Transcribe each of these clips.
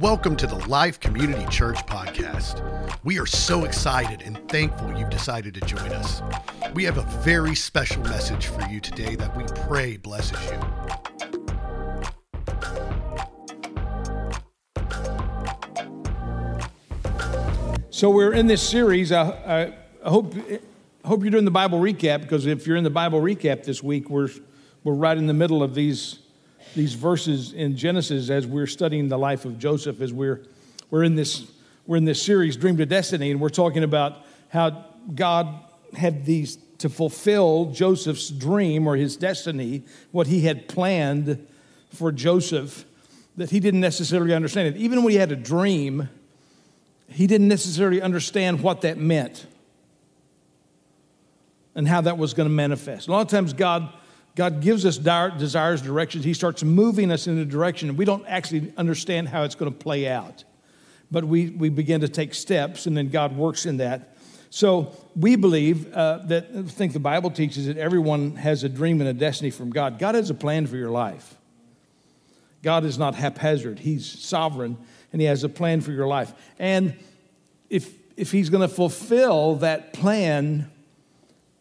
Welcome to the Life Community Church podcast. We are so excited and thankful you've decided to join us. We have a very special message for you today that we pray blesses you. So we're in this series. I, I, hope I hope you're doing the Bible recap because if you're in the Bible recap this week, we're we're right in the middle of these these verses in Genesis as we're studying the life of Joseph, as we're, we're, in, this, we're in this series, Dream to Destiny, and we're talking about how God had these to fulfill Joseph's dream or his destiny, what he had planned for Joseph, that he didn't necessarily understand it. Even when he had a dream, he didn't necessarily understand what that meant and how that was going to manifest. A lot of times, God God gives us desires, directions. He starts moving us in a direction, and we don't actually understand how it's going to play out. But we, we begin to take steps, and then God works in that. So we believe uh, that, I think the Bible teaches that everyone has a dream and a destiny from God. God has a plan for your life. God is not haphazard, He's sovereign, and He has a plan for your life. And if, if He's going to fulfill that plan,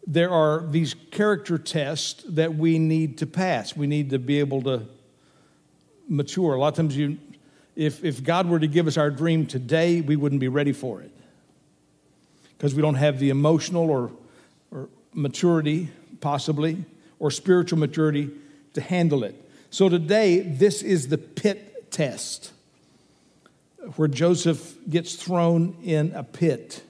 there are these character tests that we need to pass. We need to be able to mature. A lot of times, you, if, if God were to give us our dream today, we wouldn't be ready for it because we don't have the emotional or, or maturity, possibly, or spiritual maturity to handle it. So today, this is the pit test where Joseph gets thrown in a pit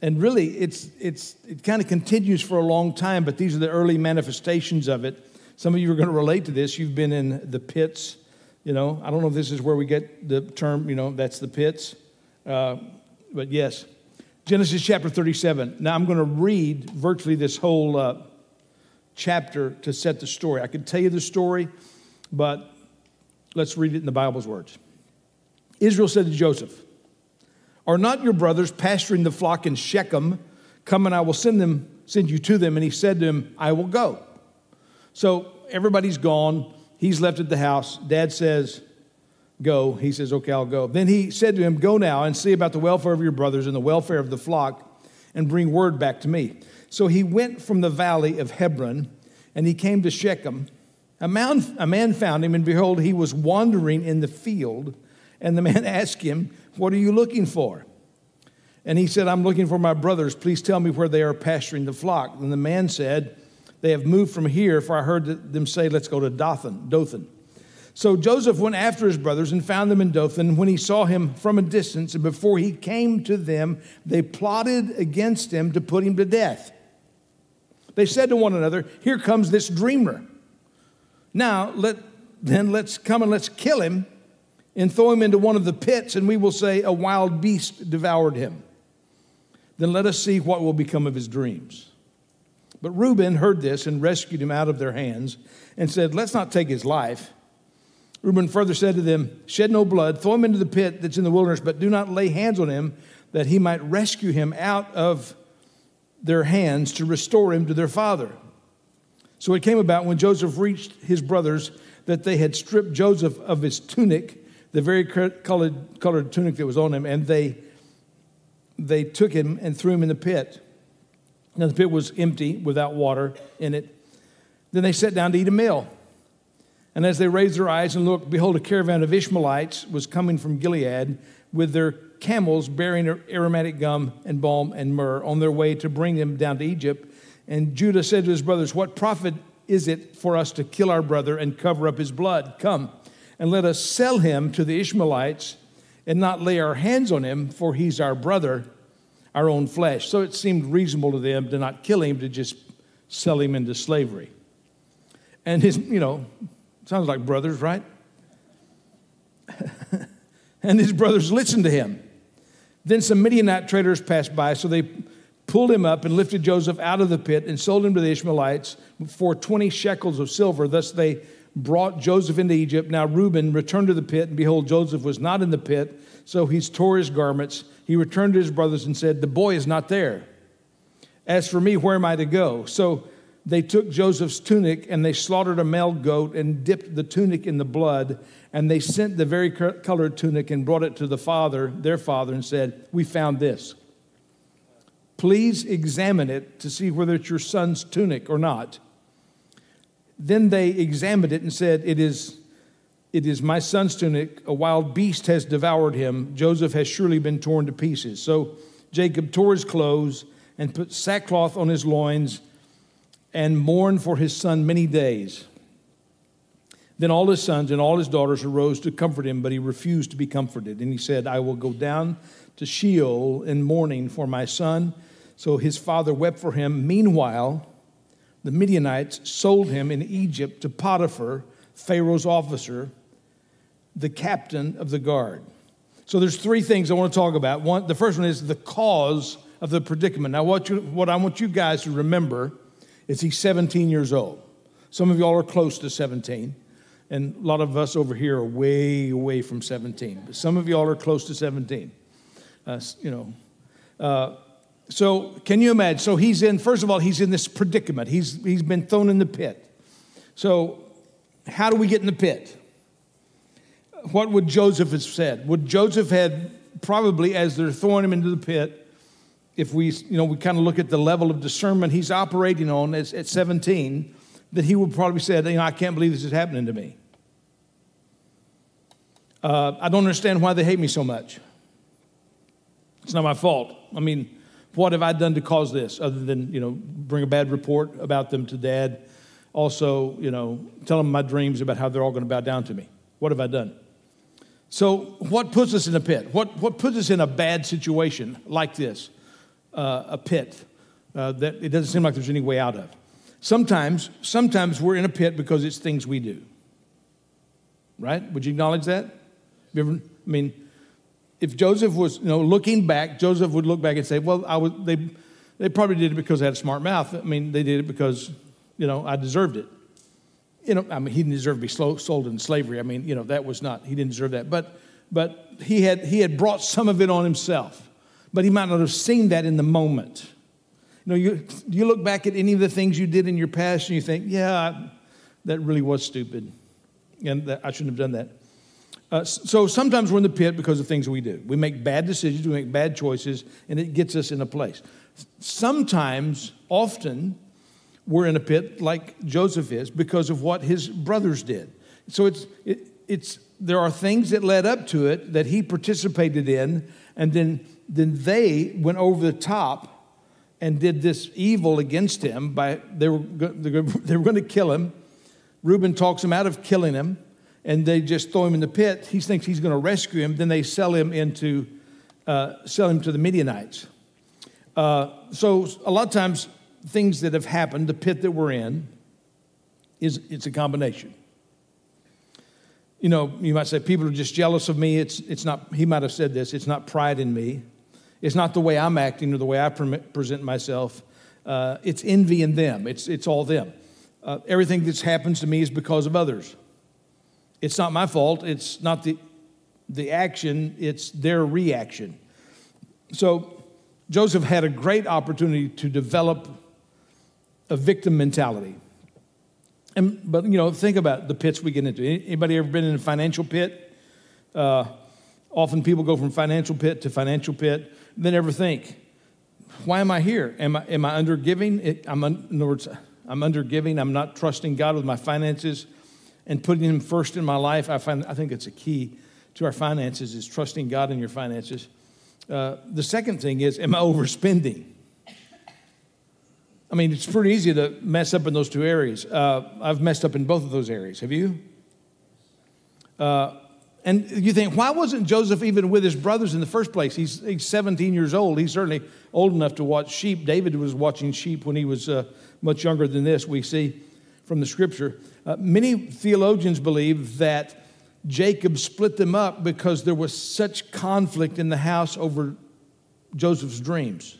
and really it's it's it kind of continues for a long time but these are the early manifestations of it. Some of you are going to relate to this. You've been in the pits you know? I don't know if this is where we get the term you know that's the pits uh, but yes. Genesis chapter 37 now i'm going to read virtually this whole uh, chapter to set the story. I could tell you the story but let's read it in the bible's words. Israel said to joseph are not your brothers pasturing the flock in Shechem? Come and I will send them, send you to them. And he said to him, I will go. So everybody's gone. He's left at the house. Dad says, Go. He says, Okay, I'll go. Then he said to him, Go now and see about the welfare of your brothers and the welfare of the flock, and bring word back to me. So he went from the valley of Hebron, and he came to Shechem. A man, a man found him, and behold, he was wandering in the field. And the man asked him, what are you looking for? And he said, I'm looking for my brothers. Please tell me where they are pasturing the flock. And the man said, They have moved from here, for I heard them say, Let's go to Dothan. Dothan. So Joseph went after his brothers and found them in Dothan. When he saw him from a distance, and before he came to them, they plotted against him to put him to death. They said to one another, Here comes this dreamer. Now, let, then let's come and let's kill him and throw him into one of the pits, and we will say, A wild beast devoured him. Then let us see what will become of his dreams. But Reuben heard this and rescued him out of their hands and said, Let's not take his life. Reuben further said to them, Shed no blood, throw him into the pit that's in the wilderness, but do not lay hands on him, that he might rescue him out of their hands to restore him to their father. So it came about when Joseph reached his brothers that they had stripped Joseph of his tunic the very colored, colored tunic that was on him, and they, they took him and threw him in the pit. Now, the pit was empty without water in it. Then they sat down to eat a meal. And as they raised their eyes and looked, behold, a caravan of Ishmaelites was coming from Gilead with their camels bearing aromatic gum and balm and myrrh on their way to bring them down to Egypt. And Judah said to his brothers, What profit is it for us to kill our brother and cover up his blood? Come and let us sell him to the Ishmaelites and not lay our hands on him, for he's our brother, our own flesh. So it seemed reasonable to them to not kill him, to just sell him into slavery. And his, you know, sounds like brothers, right? and his brothers listened to him. Then some Midianite traders passed by, so they pulled him up and lifted Joseph out of the pit and sold him to the Ishmaelites for 20 shekels of silver. Thus they brought Joseph into Egypt. Now Reuben returned to the pit, and behold, Joseph was not in the pit. So he tore his garments. He returned to his brothers and said, The boy is not there. As for me, where am I to go? So they took Joseph's tunic and they slaughtered a male goat and dipped the tunic in the blood. And they sent the very colored tunic and brought it to the father, their father, and said, We found this. Please examine it to see whether it's your son's tunic or not. Then they examined it and said, It is, it is my son's tunic. A wild beast has devoured him. Joseph has surely been torn to pieces. So Jacob tore his clothes and put sackcloth on his loins and mourned for his son many days. Then all his sons and all his daughters arose to comfort him, but he refused to be comforted. And he said, I will go down to Sheol in mourning for my son. So his father wept for him. Meanwhile, the Midianites sold him in Egypt to Potiphar, Pharaoh's officer, the captain of the guard. So there's three things I want to talk about. One, the first one is the cause of the predicament. Now, what, you, what I want you guys to remember is he's 17 years old. Some of y'all are close to 17, and a lot of us over here are way away from 17. But some of y'all are close to 17. Uh, you know, uh, so can you imagine? So he's in. First of all, he's in this predicament. He's he's been thrown in the pit. So how do we get in the pit? What would Joseph have said? Would Joseph had probably, as they're throwing him into the pit, if we, you know, we kind of look at the level of discernment he's operating on at, at 17, that he would probably say, you know, I can't believe this is happening to me. Uh, I don't understand why they hate me so much. It's not my fault. I mean, what have I done to cause this other than, you know, bring a bad report about them to dad? Also, you know, tell them my dreams about how they're all going to bow down to me. What have I done? So, what puts us in a pit? What, what puts us in a bad situation like this? uh, a pit uh, that it doesn't seem like there's any way out of. Sometimes, sometimes we're in a pit because it's things we do. Right? Would you acknowledge that? You Ever, I mean, if Joseph was, you know, looking back, Joseph would look back and say, "Well, I was, they, they probably did it because I had a smart mouth. I mean, they did it because, you know, I deserved it. You know, I mean, he didn't deserve to be slow, sold into slavery. I mean, you know, that was not. He didn't deserve that. But, but he had he had brought some of it on himself but he might not have seen that in the moment. You know, you, you look back at any of the things you did in your past and you think, yeah, that really was stupid. And that, I shouldn't have done that. Uh, so sometimes we're in the pit because of things we do. We make bad decisions, we make bad choices, and it gets us in a place. Sometimes, often, we're in a pit like Joseph is because of what his brothers did. So it's, it, it's, there are things that led up to it that he participated in, and then then they went over the top and did this evil against him by they were, they were going to kill him reuben talks him out of killing him and they just throw him in the pit he thinks he's going to rescue him then they sell him into uh, sell him to the midianites uh, so a lot of times things that have happened the pit that we're in is it's a combination you know you might say people are just jealous of me it's, it's not he might have said this it's not pride in me it's not the way I'm acting or the way I present myself. Uh, it's envy in them. It's, it's all them. Uh, everything that's happens to me is because of others. It's not my fault. It's not the, the action, it's their reaction. So Joseph had a great opportunity to develop a victim mentality. And, but, you know, think about the pits we get into. Anybody ever been in a financial pit? Uh, often people go from financial pit to financial pit then ever think, why am I here? Am I, am I under giving? I'm, in other words, I'm under giving. I'm not trusting God with my finances and putting Him first in my life. I, find, I think it's a key to our finances is trusting God in your finances. Uh, the second thing is, am I overspending? I mean, it's pretty easy to mess up in those two areas. Uh, I've messed up in both of those areas. Have you? Uh, and you think, why wasn't Joseph even with his brothers in the first place? He's, he's 17 years old. He's certainly old enough to watch sheep. David was watching sheep when he was uh, much younger than this, we see from the scripture. Uh, many theologians believe that Jacob split them up because there was such conflict in the house over Joseph's dreams.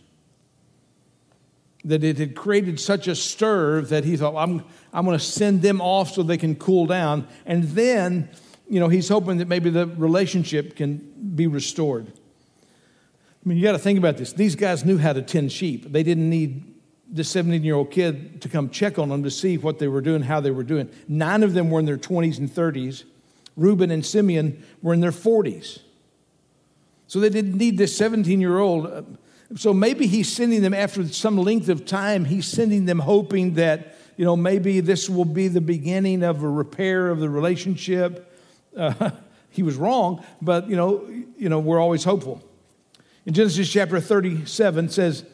That it had created such a stir that he thought, I'm, I'm going to send them off so they can cool down. And then you know, he's hoping that maybe the relationship can be restored. I mean, you got to think about this. These guys knew how to tend sheep. They didn't need this 17 year old kid to come check on them to see what they were doing, how they were doing. Nine of them were in their 20s and 30s. Reuben and Simeon were in their 40s. So they didn't need this 17 year old. So maybe he's sending them after some length of time, he's sending them hoping that, you know, maybe this will be the beginning of a repair of the relationship. Uh, he was wrong, but, you know, you know, we're always hopeful. In Genesis chapter 37 says,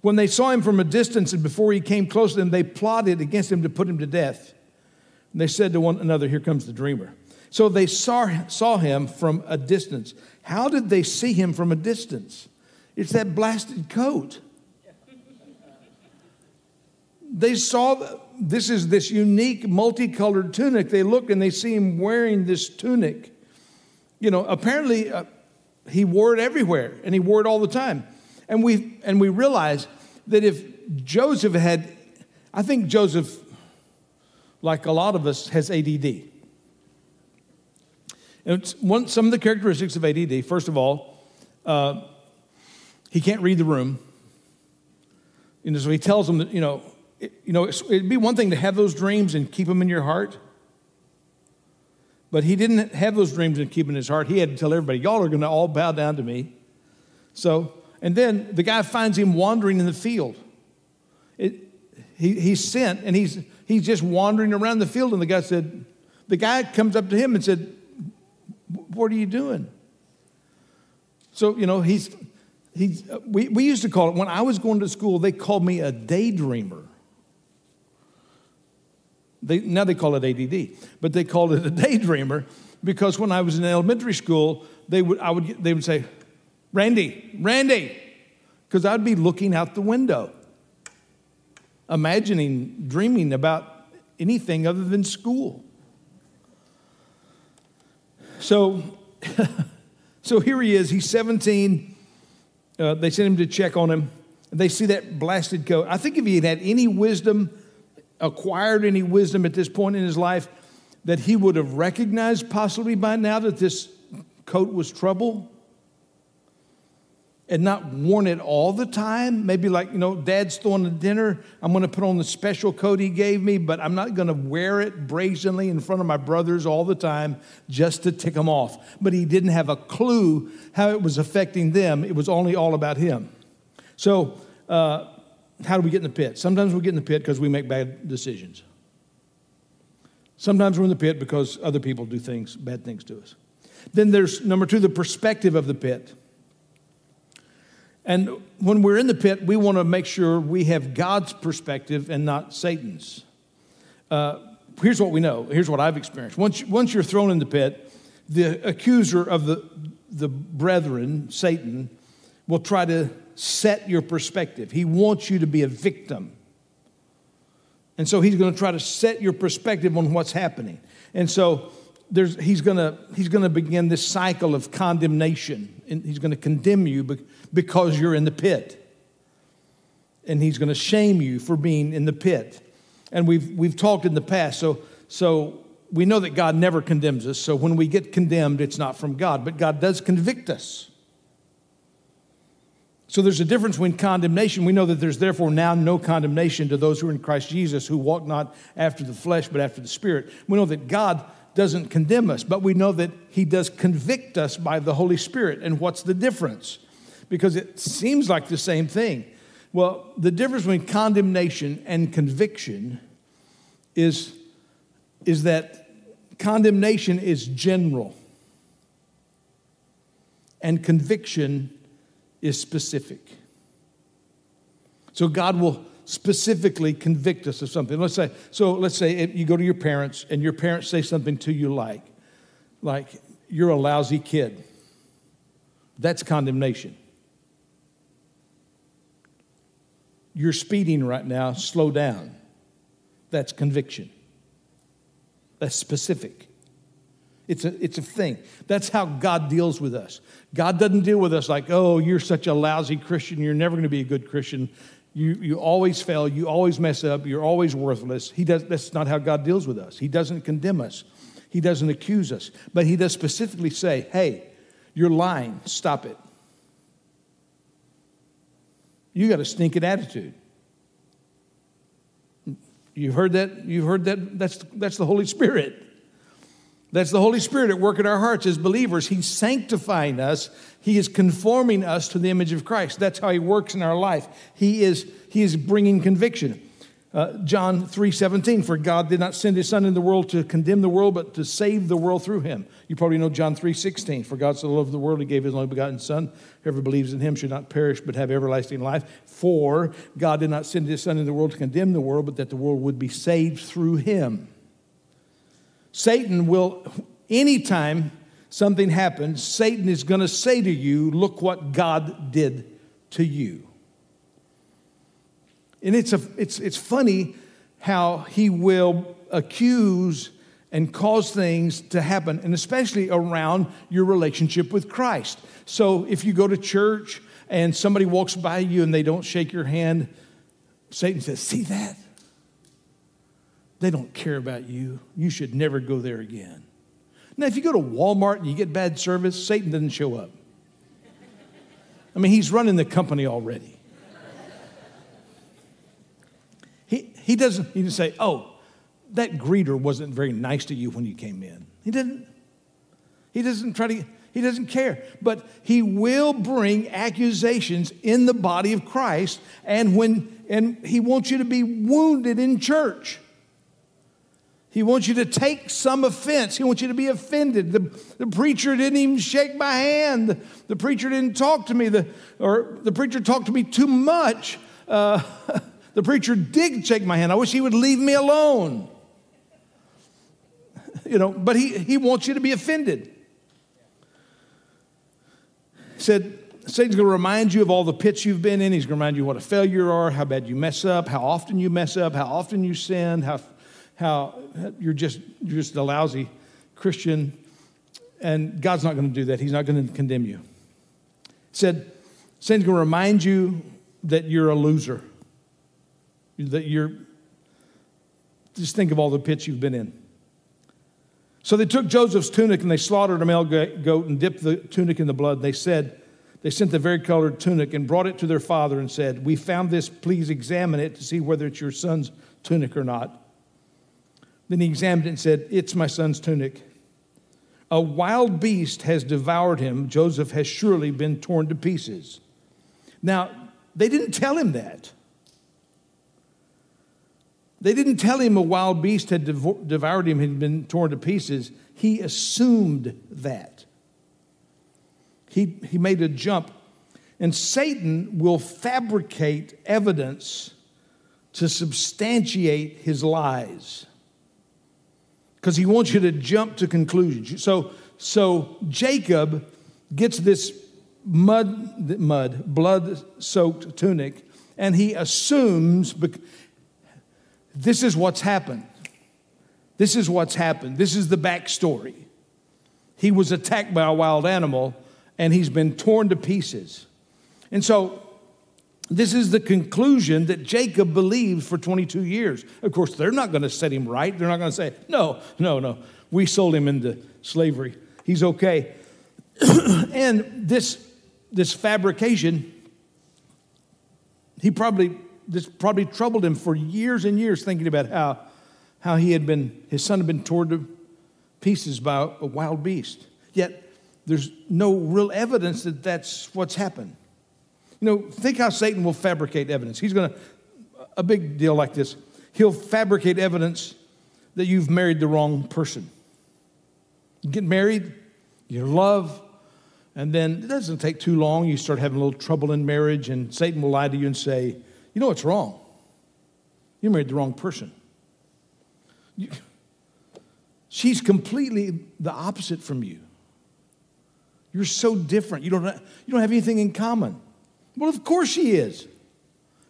when they saw him from a distance and before he came close to them, they plotted against him to put him to death. And they said to one another, Here comes the dreamer. So they saw, saw him from a distance. How did they see him from a distance? It's that blasted coat. They saw this is this unique multicolored tunic. They look and they see him wearing this tunic. You know, apparently uh, he wore it everywhere and he wore it all the time. And we and we realize that if Joseph had, I think Joseph, like a lot of us, has ADD. And one, some of the characteristics of ADD, first of all, uh, he can't read the room. Know, so he tells them that, you know, it, you know, it'd be one thing to have those dreams and keep them in your heart. But he didn't have those dreams and keep them in his heart. He had to tell everybody, y'all are going to all bow down to me. So and then the guy finds him wandering in the field. It, he, he's sent and he's, he's just wandering around the field. And the guy said, the guy comes up to him and said, What are you doing? So, you know, he's, he's we, we used to call it, when I was going to school, they called me a daydreamer. They, now they call it ADD, but they called it a daydreamer because when I was in elementary school, they would, I would, they would say, Randy, Randy, because I'd be looking out the window, imagining, dreaming about anything other than school. So, so here he is. He's 17. Uh, they sent him to check on him. They see that blasted coat. I think if he had had any wisdom, acquired any wisdom at this point in his life, that he would have recognized possibly by now that this coat was trouble and not worn it all the time. Maybe like, you know, dad's throwing a dinner. I'm going to put on the special coat he gave me, but I'm not going to wear it brazenly in front of my brothers all the time just to tick them off. But he didn't have a clue how it was affecting them. It was only all about him. So, uh, how do we get in the pit? Sometimes we get in the pit because we make bad decisions. Sometimes we're in the pit because other people do things, bad things to us. Then there's number two, the perspective of the pit. And when we're in the pit, we want to make sure we have God's perspective and not Satan's. Uh, here's what we know. Here's what I've experienced. Once, once you're thrown in the pit, the accuser of the, the brethren, Satan, will try to set your perspective. He wants you to be a victim. And so he's going to try to set your perspective on what's happening. And so there's, he's going to he's going to begin this cycle of condemnation. And he's going to condemn you because you're in the pit. And he's going to shame you for being in the pit. And we've, we've talked in the past. So, so we know that God never condemns us. So when we get condemned, it's not from God, but God does convict us. So there's a difference between condemnation. We know that there's therefore now no condemnation to those who are in Christ Jesus, who walk not after the flesh, but after the Spirit. We know that God doesn't condemn us, but we know that He does convict us by the Holy Spirit. And what's the difference? Because it seems like the same thing. Well, the difference between condemnation and conviction is, is that condemnation is general, and conviction is specific. So God will specifically convict us of something. Let's say, so let's say you go to your parents and your parents say something to you like, like, you're a lousy kid. That's condemnation. You're speeding right now, slow down. That's conviction. That's specific. It's a, it's a thing. That's how God deals with us. God doesn't deal with us like, oh, you're such a lousy Christian, you're never going to be a good Christian. You, you always fail, you always mess up, you're always worthless. He does, that's not how God deals with us. He doesn't condemn us, He doesn't accuse us, but He does specifically say, hey, you're lying, stop it. You got a stinking attitude. You've heard that? You've heard that? That's, that's the Holy Spirit. That's the Holy Spirit at work in our hearts as believers. He's sanctifying us. He is conforming us to the image of Christ. That's how He works in our life. He is, he is bringing conviction. Uh, John 3:17, for God did not send his son in the world to condemn the world, but to save the world through him. You probably know John 3:16, for God so loved the world, he gave his only begotten son. Whoever believes in him should not perish, but have everlasting life. For God did not send his son in the world to condemn the world, but that the world would be saved through him. Satan will, anytime something happens, Satan is going to say to you, look what God did to you. And it's, a, it's, it's funny how he will accuse and cause things to happen, and especially around your relationship with Christ. So if you go to church and somebody walks by you and they don't shake your hand, Satan says, See that? They don't care about you. You should never go there again. Now, if you go to Walmart and you get bad service, Satan doesn't show up. I mean, he's running the company already. He doesn't, he doesn't say, oh, that greeter wasn't very nice to you when you came in. He didn't. He doesn't try to, he doesn't care. But he will bring accusations in the body of Christ, and when and he wants you to be wounded in church. He wants you to take some offense. He wants you to be offended. The, the preacher didn't even shake my hand. The, the preacher didn't talk to me. The, or the preacher talked to me too much. Uh, The preacher did shake my hand. I wish he would leave me alone. You know, but he, he wants you to be offended. He said, Satan's going to remind you of all the pits you've been in. He's going to remind you what a failure you are, how bad you mess up, how often you mess up, how often you sin, how, how you're, just, you're just a lousy Christian. And God's not going to do that. He's not going to condemn you. He said, Satan's going to remind you that you're a loser that you're, just think of all the pits you've been in. So they took Joseph's tunic and they slaughtered a male goat and dipped the tunic in the blood. They said, they sent the very colored tunic and brought it to their father and said, We found this, please examine it to see whether it's your son's tunic or not. Then he examined it and said, It's my son's tunic. A wild beast has devoured him. Joseph has surely been torn to pieces. Now, they didn't tell him that. They didn't tell him a wild beast had devoured him, had been torn to pieces. He assumed that. He, he made a jump. And Satan will fabricate evidence to substantiate his lies because he wants you to jump to conclusions. So, so Jacob gets this mud, mud, blood soaked tunic, and he assumes this is what's happened. This is what's happened. This is the backstory. He was attacked by a wild animal and he's been torn to pieces. And so, this is the conclusion that Jacob believed for 22 years. Of course, they're not going to set him right. They're not going to say, no, no, no, we sold him into slavery. He's okay. and this, this fabrication, he probably this probably troubled him for years and years, thinking about how, how he had been, his son had been torn to pieces by a wild beast. Yet there's no real evidence that that's what's happened. You know, think how Satan will fabricate evidence. He's going to, a big deal like this, he'll fabricate evidence that you've married the wrong person. You get married, you love, and then it doesn't take too long. You start having a little trouble in marriage, and Satan will lie to you and say, you know what's wrong? You married the wrong person. You, she's completely the opposite from you. You're so different. You don't, you don't have anything in common. Well, of course she is.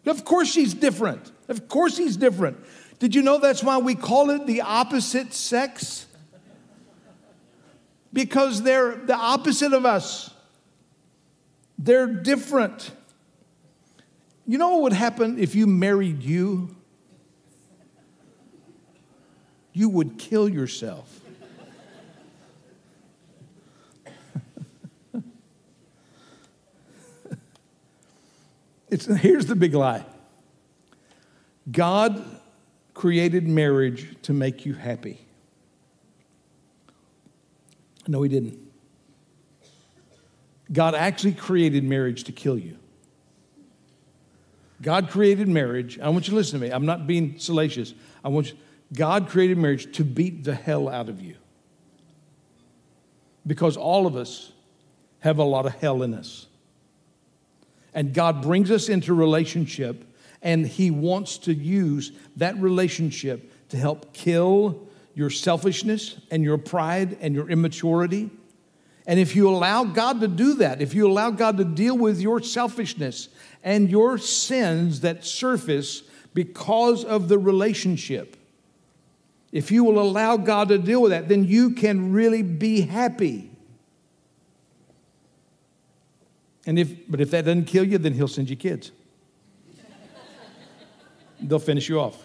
Of course she's different. Of course he's different. Did you know that's why we call it the opposite sex? Because they're the opposite of us. They're different. You know what would happen if you married you? You would kill yourself. It's, here's the big lie God created marriage to make you happy. No, He didn't. God actually created marriage to kill you. God created marriage. I want you to listen to me. I'm not being salacious. I want you, God created marriage to beat the hell out of you. Because all of us have a lot of hell in us. And God brings us into relationship, and He wants to use that relationship to help kill your selfishness and your pride and your immaturity. And if you allow God to do that, if you allow God to deal with your selfishness and your sins that surface because of the relationship, if you will allow God to deal with that, then you can really be happy. And if, but if that doesn't kill you, then He'll send you kids. They'll finish you off.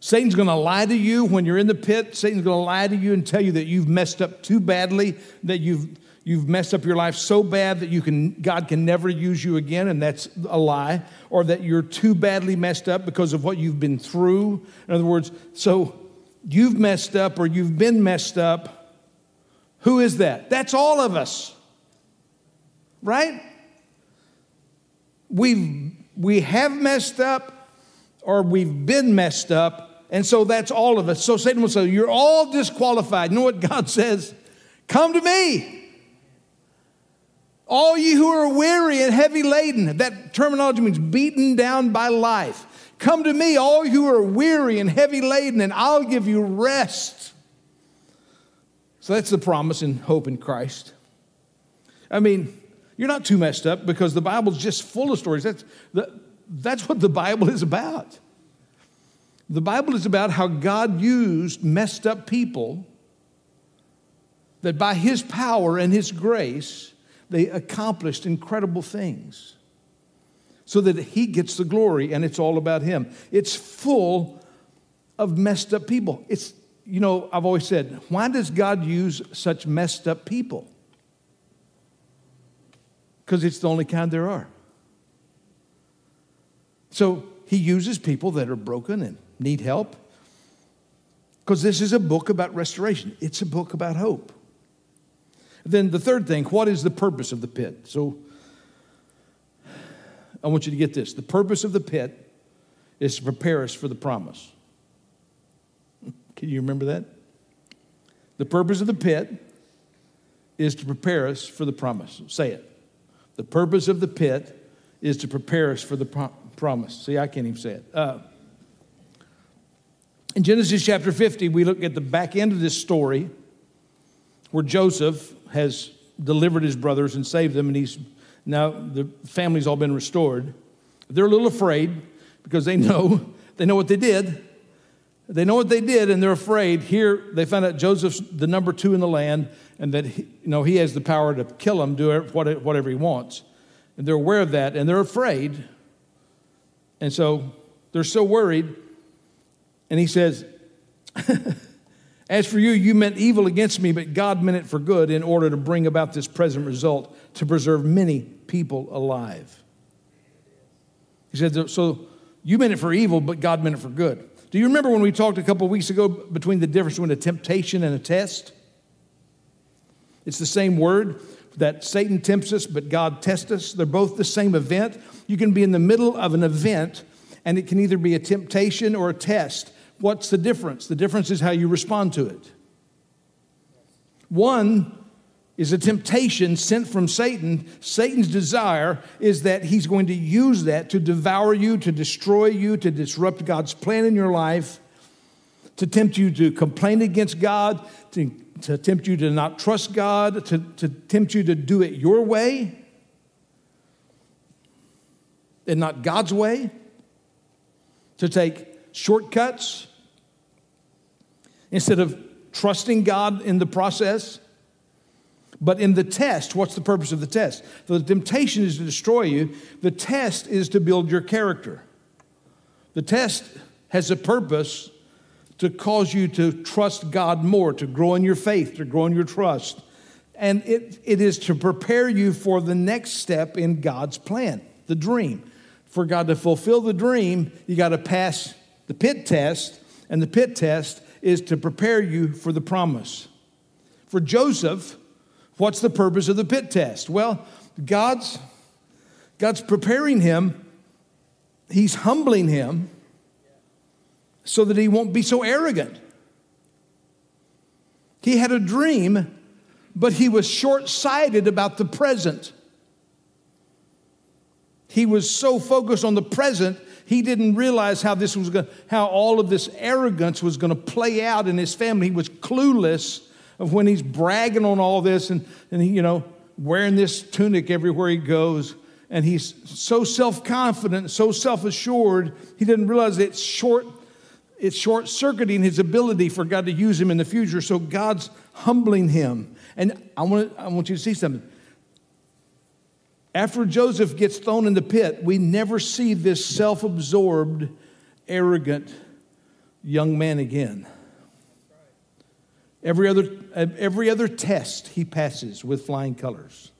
Satan's going to lie to you when you're in the pit. Satan's going to lie to you and tell you that you've messed up too badly, that you've you've messed up your life so bad that you can God can never use you again and that's a lie or that you're too badly messed up because of what you've been through. In other words, so you've messed up or you've been messed up. Who is that? That's all of us. Right? We've we have messed up or we've been messed up and so that's all of us. So Satan will say, You're all disqualified. You know what God says? Come to me. All you who are weary and heavy laden, that terminology means beaten down by life. Come to me, all you who are weary and heavy laden, and I'll give you rest. So that's the promise and hope in Christ. I mean, you're not too messed up because the Bible's just full of stories. That's, the, that's what the Bible is about. The Bible is about how God used messed up people that by His power and His grace, they accomplished incredible things so that He gets the glory and it's all about Him. It's full of messed up people. It's, you know, I've always said, why does God use such messed up people? Because it's the only kind there are. So He uses people that are broken and need help? Because this is a book about restoration, it's a book about hope. Then the third thing, what is the purpose of the pit? So I want you to get this. The purpose of the pit is to prepare us for the promise. Can you remember that? The purpose of the pit is to prepare us for the promise. Say it. The purpose of the pit is to prepare us for the pro- promise. See, I can't even say it. Uh, in Genesis chapter 50, we look at the back end of this story where Joseph has delivered his brothers and saved them, and he's now the family's all been restored. They're a little afraid because they know they know what they did. They know what they did, and they're afraid. Here, they found out Joseph's the number two in the land, and that he, you know he has the power to kill them, do whatever he wants. And they're aware of that, and they're afraid. And so they're so worried and he says, As for you, you meant evil against me, but God meant it for good in order to bring about this present result to preserve many people alive. He said, So you meant it for evil, but God meant it for good. Do you remember when we talked a couple weeks ago between the difference between a temptation and a test? It's the same word that Satan tempts us, but God tests us. They're both the same event. You can be in the middle of an event, and it can either be a temptation or a test. What's the difference? The difference is how you respond to it. One is a temptation sent from Satan. Satan's desire is that he's going to use that to devour you, to destroy you, to disrupt God's plan in your life, to tempt you to complain against God, to, to tempt you to not trust God, to, to tempt you to do it your way and not God's way, to take shortcuts instead of trusting God in the process. But in the test, what's the purpose of the test? the temptation is to destroy you, the test is to build your character. The test has a purpose to cause you to trust God more, to grow in your faith, to grow in your trust. And it, it is to prepare you for the next step in God's plan, the dream, for God to fulfill the dream, you got to pass the pit test, and the pit test is to prepare you for the promise. For Joseph, what's the purpose of the pit test? Well, God's God's preparing him. He's humbling him so that he won't be so arrogant. He had a dream, but he was short sighted about the present. He was so focused on the present, he didn't realize how this was going, how all of this arrogance was going to play out in his family. He was clueless of when he's bragging on all this and, and he, you know, wearing this tunic everywhere he goes. And he's so self-confident, so self-assured, he didn't realize it's short, it's short-circuiting his ability for God to use him in the future. So God's humbling him. And I want, I want you to see something. After Joseph gets thrown in the pit, we never see this self absorbed, arrogant young man again. Every other, every other test he passes with flying colors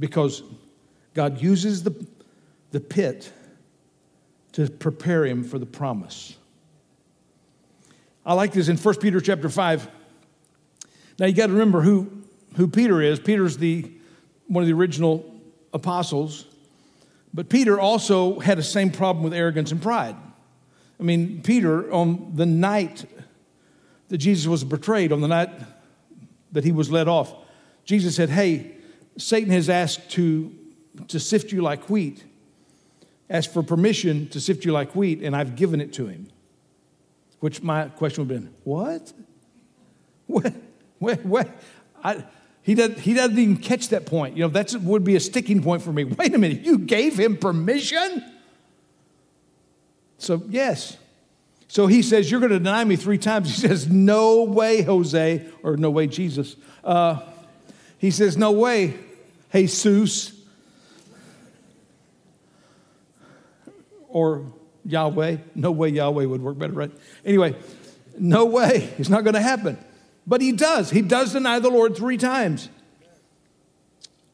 because God uses the, the pit to prepare him for the promise. I like this in 1 Peter chapter 5. Now you got to remember who, who Peter is. Peter's the, one of the original apostles, but Peter also had the same problem with arrogance and pride. I mean, Peter, on the night that Jesus was betrayed, on the night that he was let off, Jesus said, Hey, Satan has asked to, to sift you like wheat, asked for permission to sift you like wheat, and I've given it to him. Which my question would have been, What? What? What? what? I, he, does, he doesn't even catch that point. You know, that would be a sticking point for me. Wait a minute, you gave him permission? So, yes. So he says, You're going to deny me three times. He says, No way, Jose, or no way, Jesus. Uh, he says, No way, Jesus. Or Yahweh. No way, Yahweh would work better, right? Anyway, no way. It's not going to happen. But he does. He does deny the Lord three times.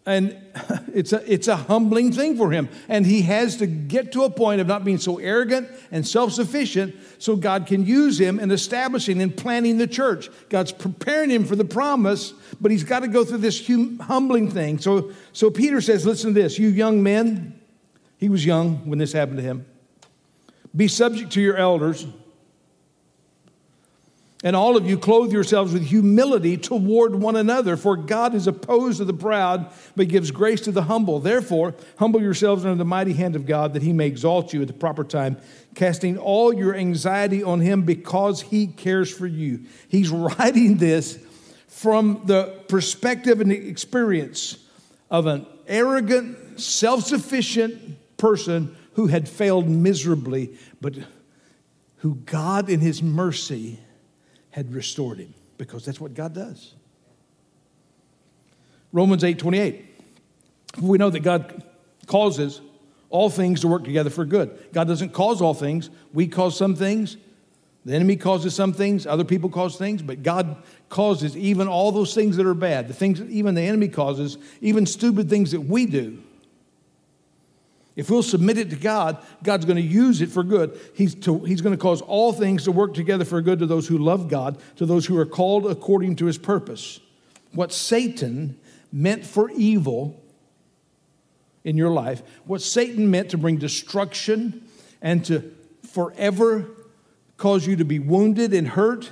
And it's a, it's a humbling thing for him. And he has to get to a point of not being so arrogant and self sufficient so God can use him in establishing and planting the church. God's preparing him for the promise, but he's got to go through this hum, humbling thing. So, so Peter says, Listen to this, you young men, he was young when this happened to him, be subject to your elders and all of you clothe yourselves with humility toward one another, for God is opposed to the proud, but gives grace to the humble. Therefore, humble yourselves under the mighty hand of God, that he may exalt you at the proper time, casting all your anxiety on him because he cares for you. He's writing this from the perspective and the experience of an arrogant, self sufficient person who had failed miserably, but who God, in his mercy, had restored him because that's what God does. Romans 8 28. We know that God causes all things to work together for good. God doesn't cause all things, we cause some things. The enemy causes some things, other people cause things, but God causes even all those things that are bad, the things that even the enemy causes, even stupid things that we do. If we'll submit it to God, God's going to use it for good. He's, to, he's going to cause all things to work together for good to those who love God, to those who are called according to his purpose. What Satan meant for evil in your life, what Satan meant to bring destruction and to forever cause you to be wounded and hurt,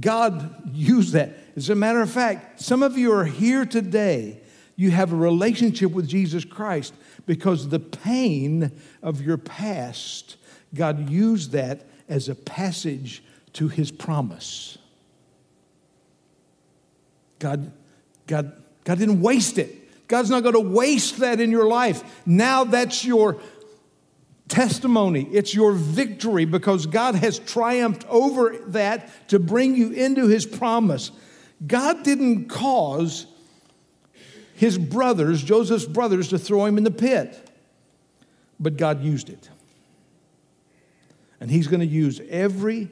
God used that. As a matter of fact, some of you are here today. You have a relationship with Jesus Christ because the pain of your past, God used that as a passage to his promise. God, God, God didn't waste it. God's not going to waste that in your life. Now that's your testimony, it's your victory because God has triumphed over that to bring you into his promise. God didn't cause his brothers, Joseph's brothers, to throw him in the pit. But God used it. And he's going to use every,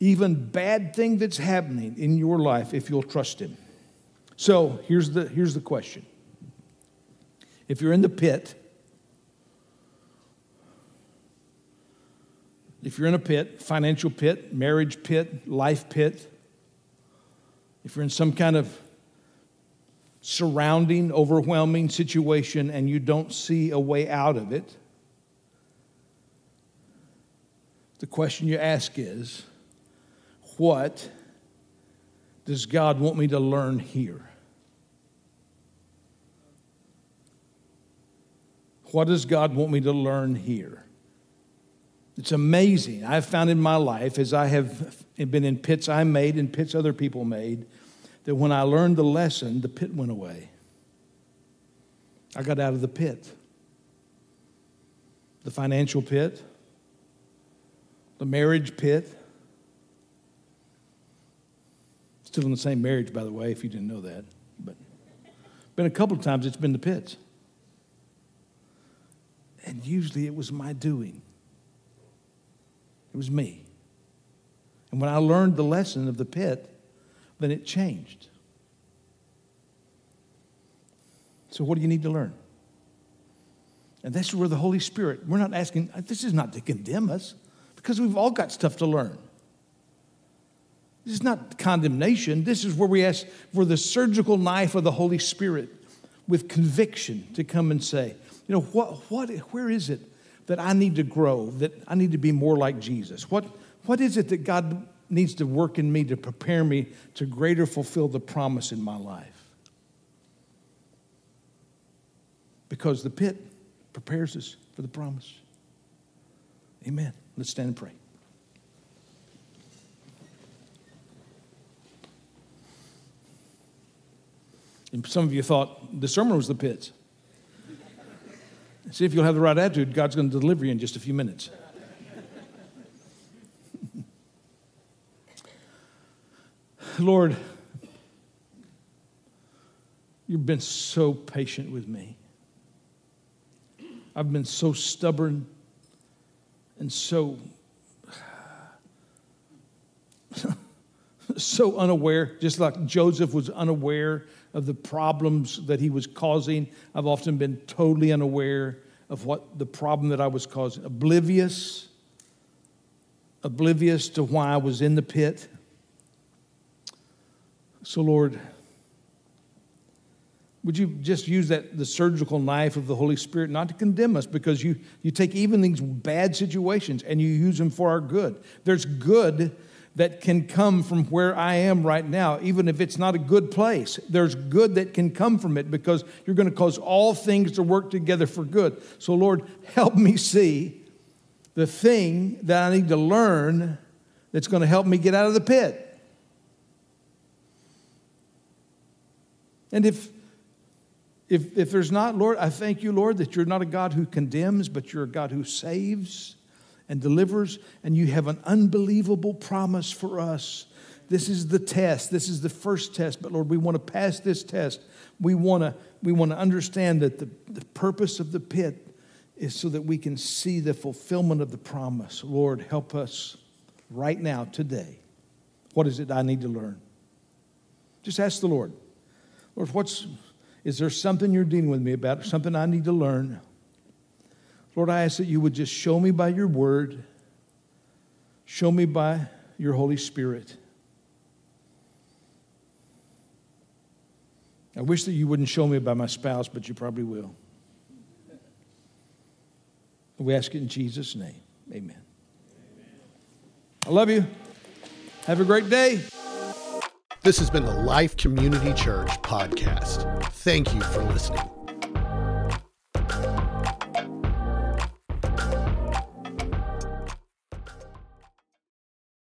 even bad thing that's happening in your life if you'll trust him. So here's the, here's the question If you're in the pit, If you're in a pit, financial pit, marriage pit, life pit, if you're in some kind of surrounding, overwhelming situation and you don't see a way out of it, the question you ask is what does God want me to learn here? What does God want me to learn here? It's amazing. I've found in my life, as I have been in pits I made and pits other people made, that when I learned the lesson, the pit went away. I got out of the pit. The financial pit, the marriage pit. Still in the same marriage, by the way, if you didn't know that. But been a couple of times it's been the pits. And usually it was my doing. It was me. And when I learned the lesson of the pit, then it changed. So, what do you need to learn? And that's where the Holy Spirit, we're not asking, uh, this is not to condemn us, because we've all got stuff to learn. This is not condemnation. This is where we ask for the surgical knife of the Holy Spirit with conviction to come and say, you know, what, what, where is it that I need to grow, that I need to be more like Jesus? What, what is it that God needs to work in me to prepare me to greater fulfill the promise in my life? Because the pit prepares us for the promise. Amen. Let's stand and pray. And some of you thought the sermon was the pits. See if you'll have the right attitude. God's going to deliver you in just a few minutes. Lord, you've been so patient with me. I've been so stubborn and so so unaware, just like Joseph was unaware of the problems that he was causing. I've often been totally unaware of what the problem that I was causing, oblivious, oblivious to why I was in the pit. So, Lord, would you just use that the surgical knife of the Holy Spirit not to condemn us because you, you take even these bad situations and you use them for our good. There's good that can come from where I am right now, even if it's not a good place. There's good that can come from it because you're going to cause all things to work together for good. So, Lord, help me see the thing that I need to learn that's going to help me get out of the pit. And if if, if there's not, Lord, I thank you, Lord, that you're not a God who condemns, but you're a God who saves and delivers, and you have an unbelievable promise for us. This is the test. This is the first test. But Lord, we want to pass this test. We want to, we want to understand that the, the purpose of the pit is so that we can see the fulfillment of the promise. Lord, help us right now, today. What is it I need to learn? Just ask the Lord. Lord, what's, is there something you're dealing with me about, something I need to learn? Lord, I ask that you would just show me by your word, show me by your Holy Spirit. I wish that you wouldn't show me by my spouse, but you probably will. We ask it in Jesus' name. Amen. I love you. Have a great day. This has been the Life Community Church podcast. Thank you for listening.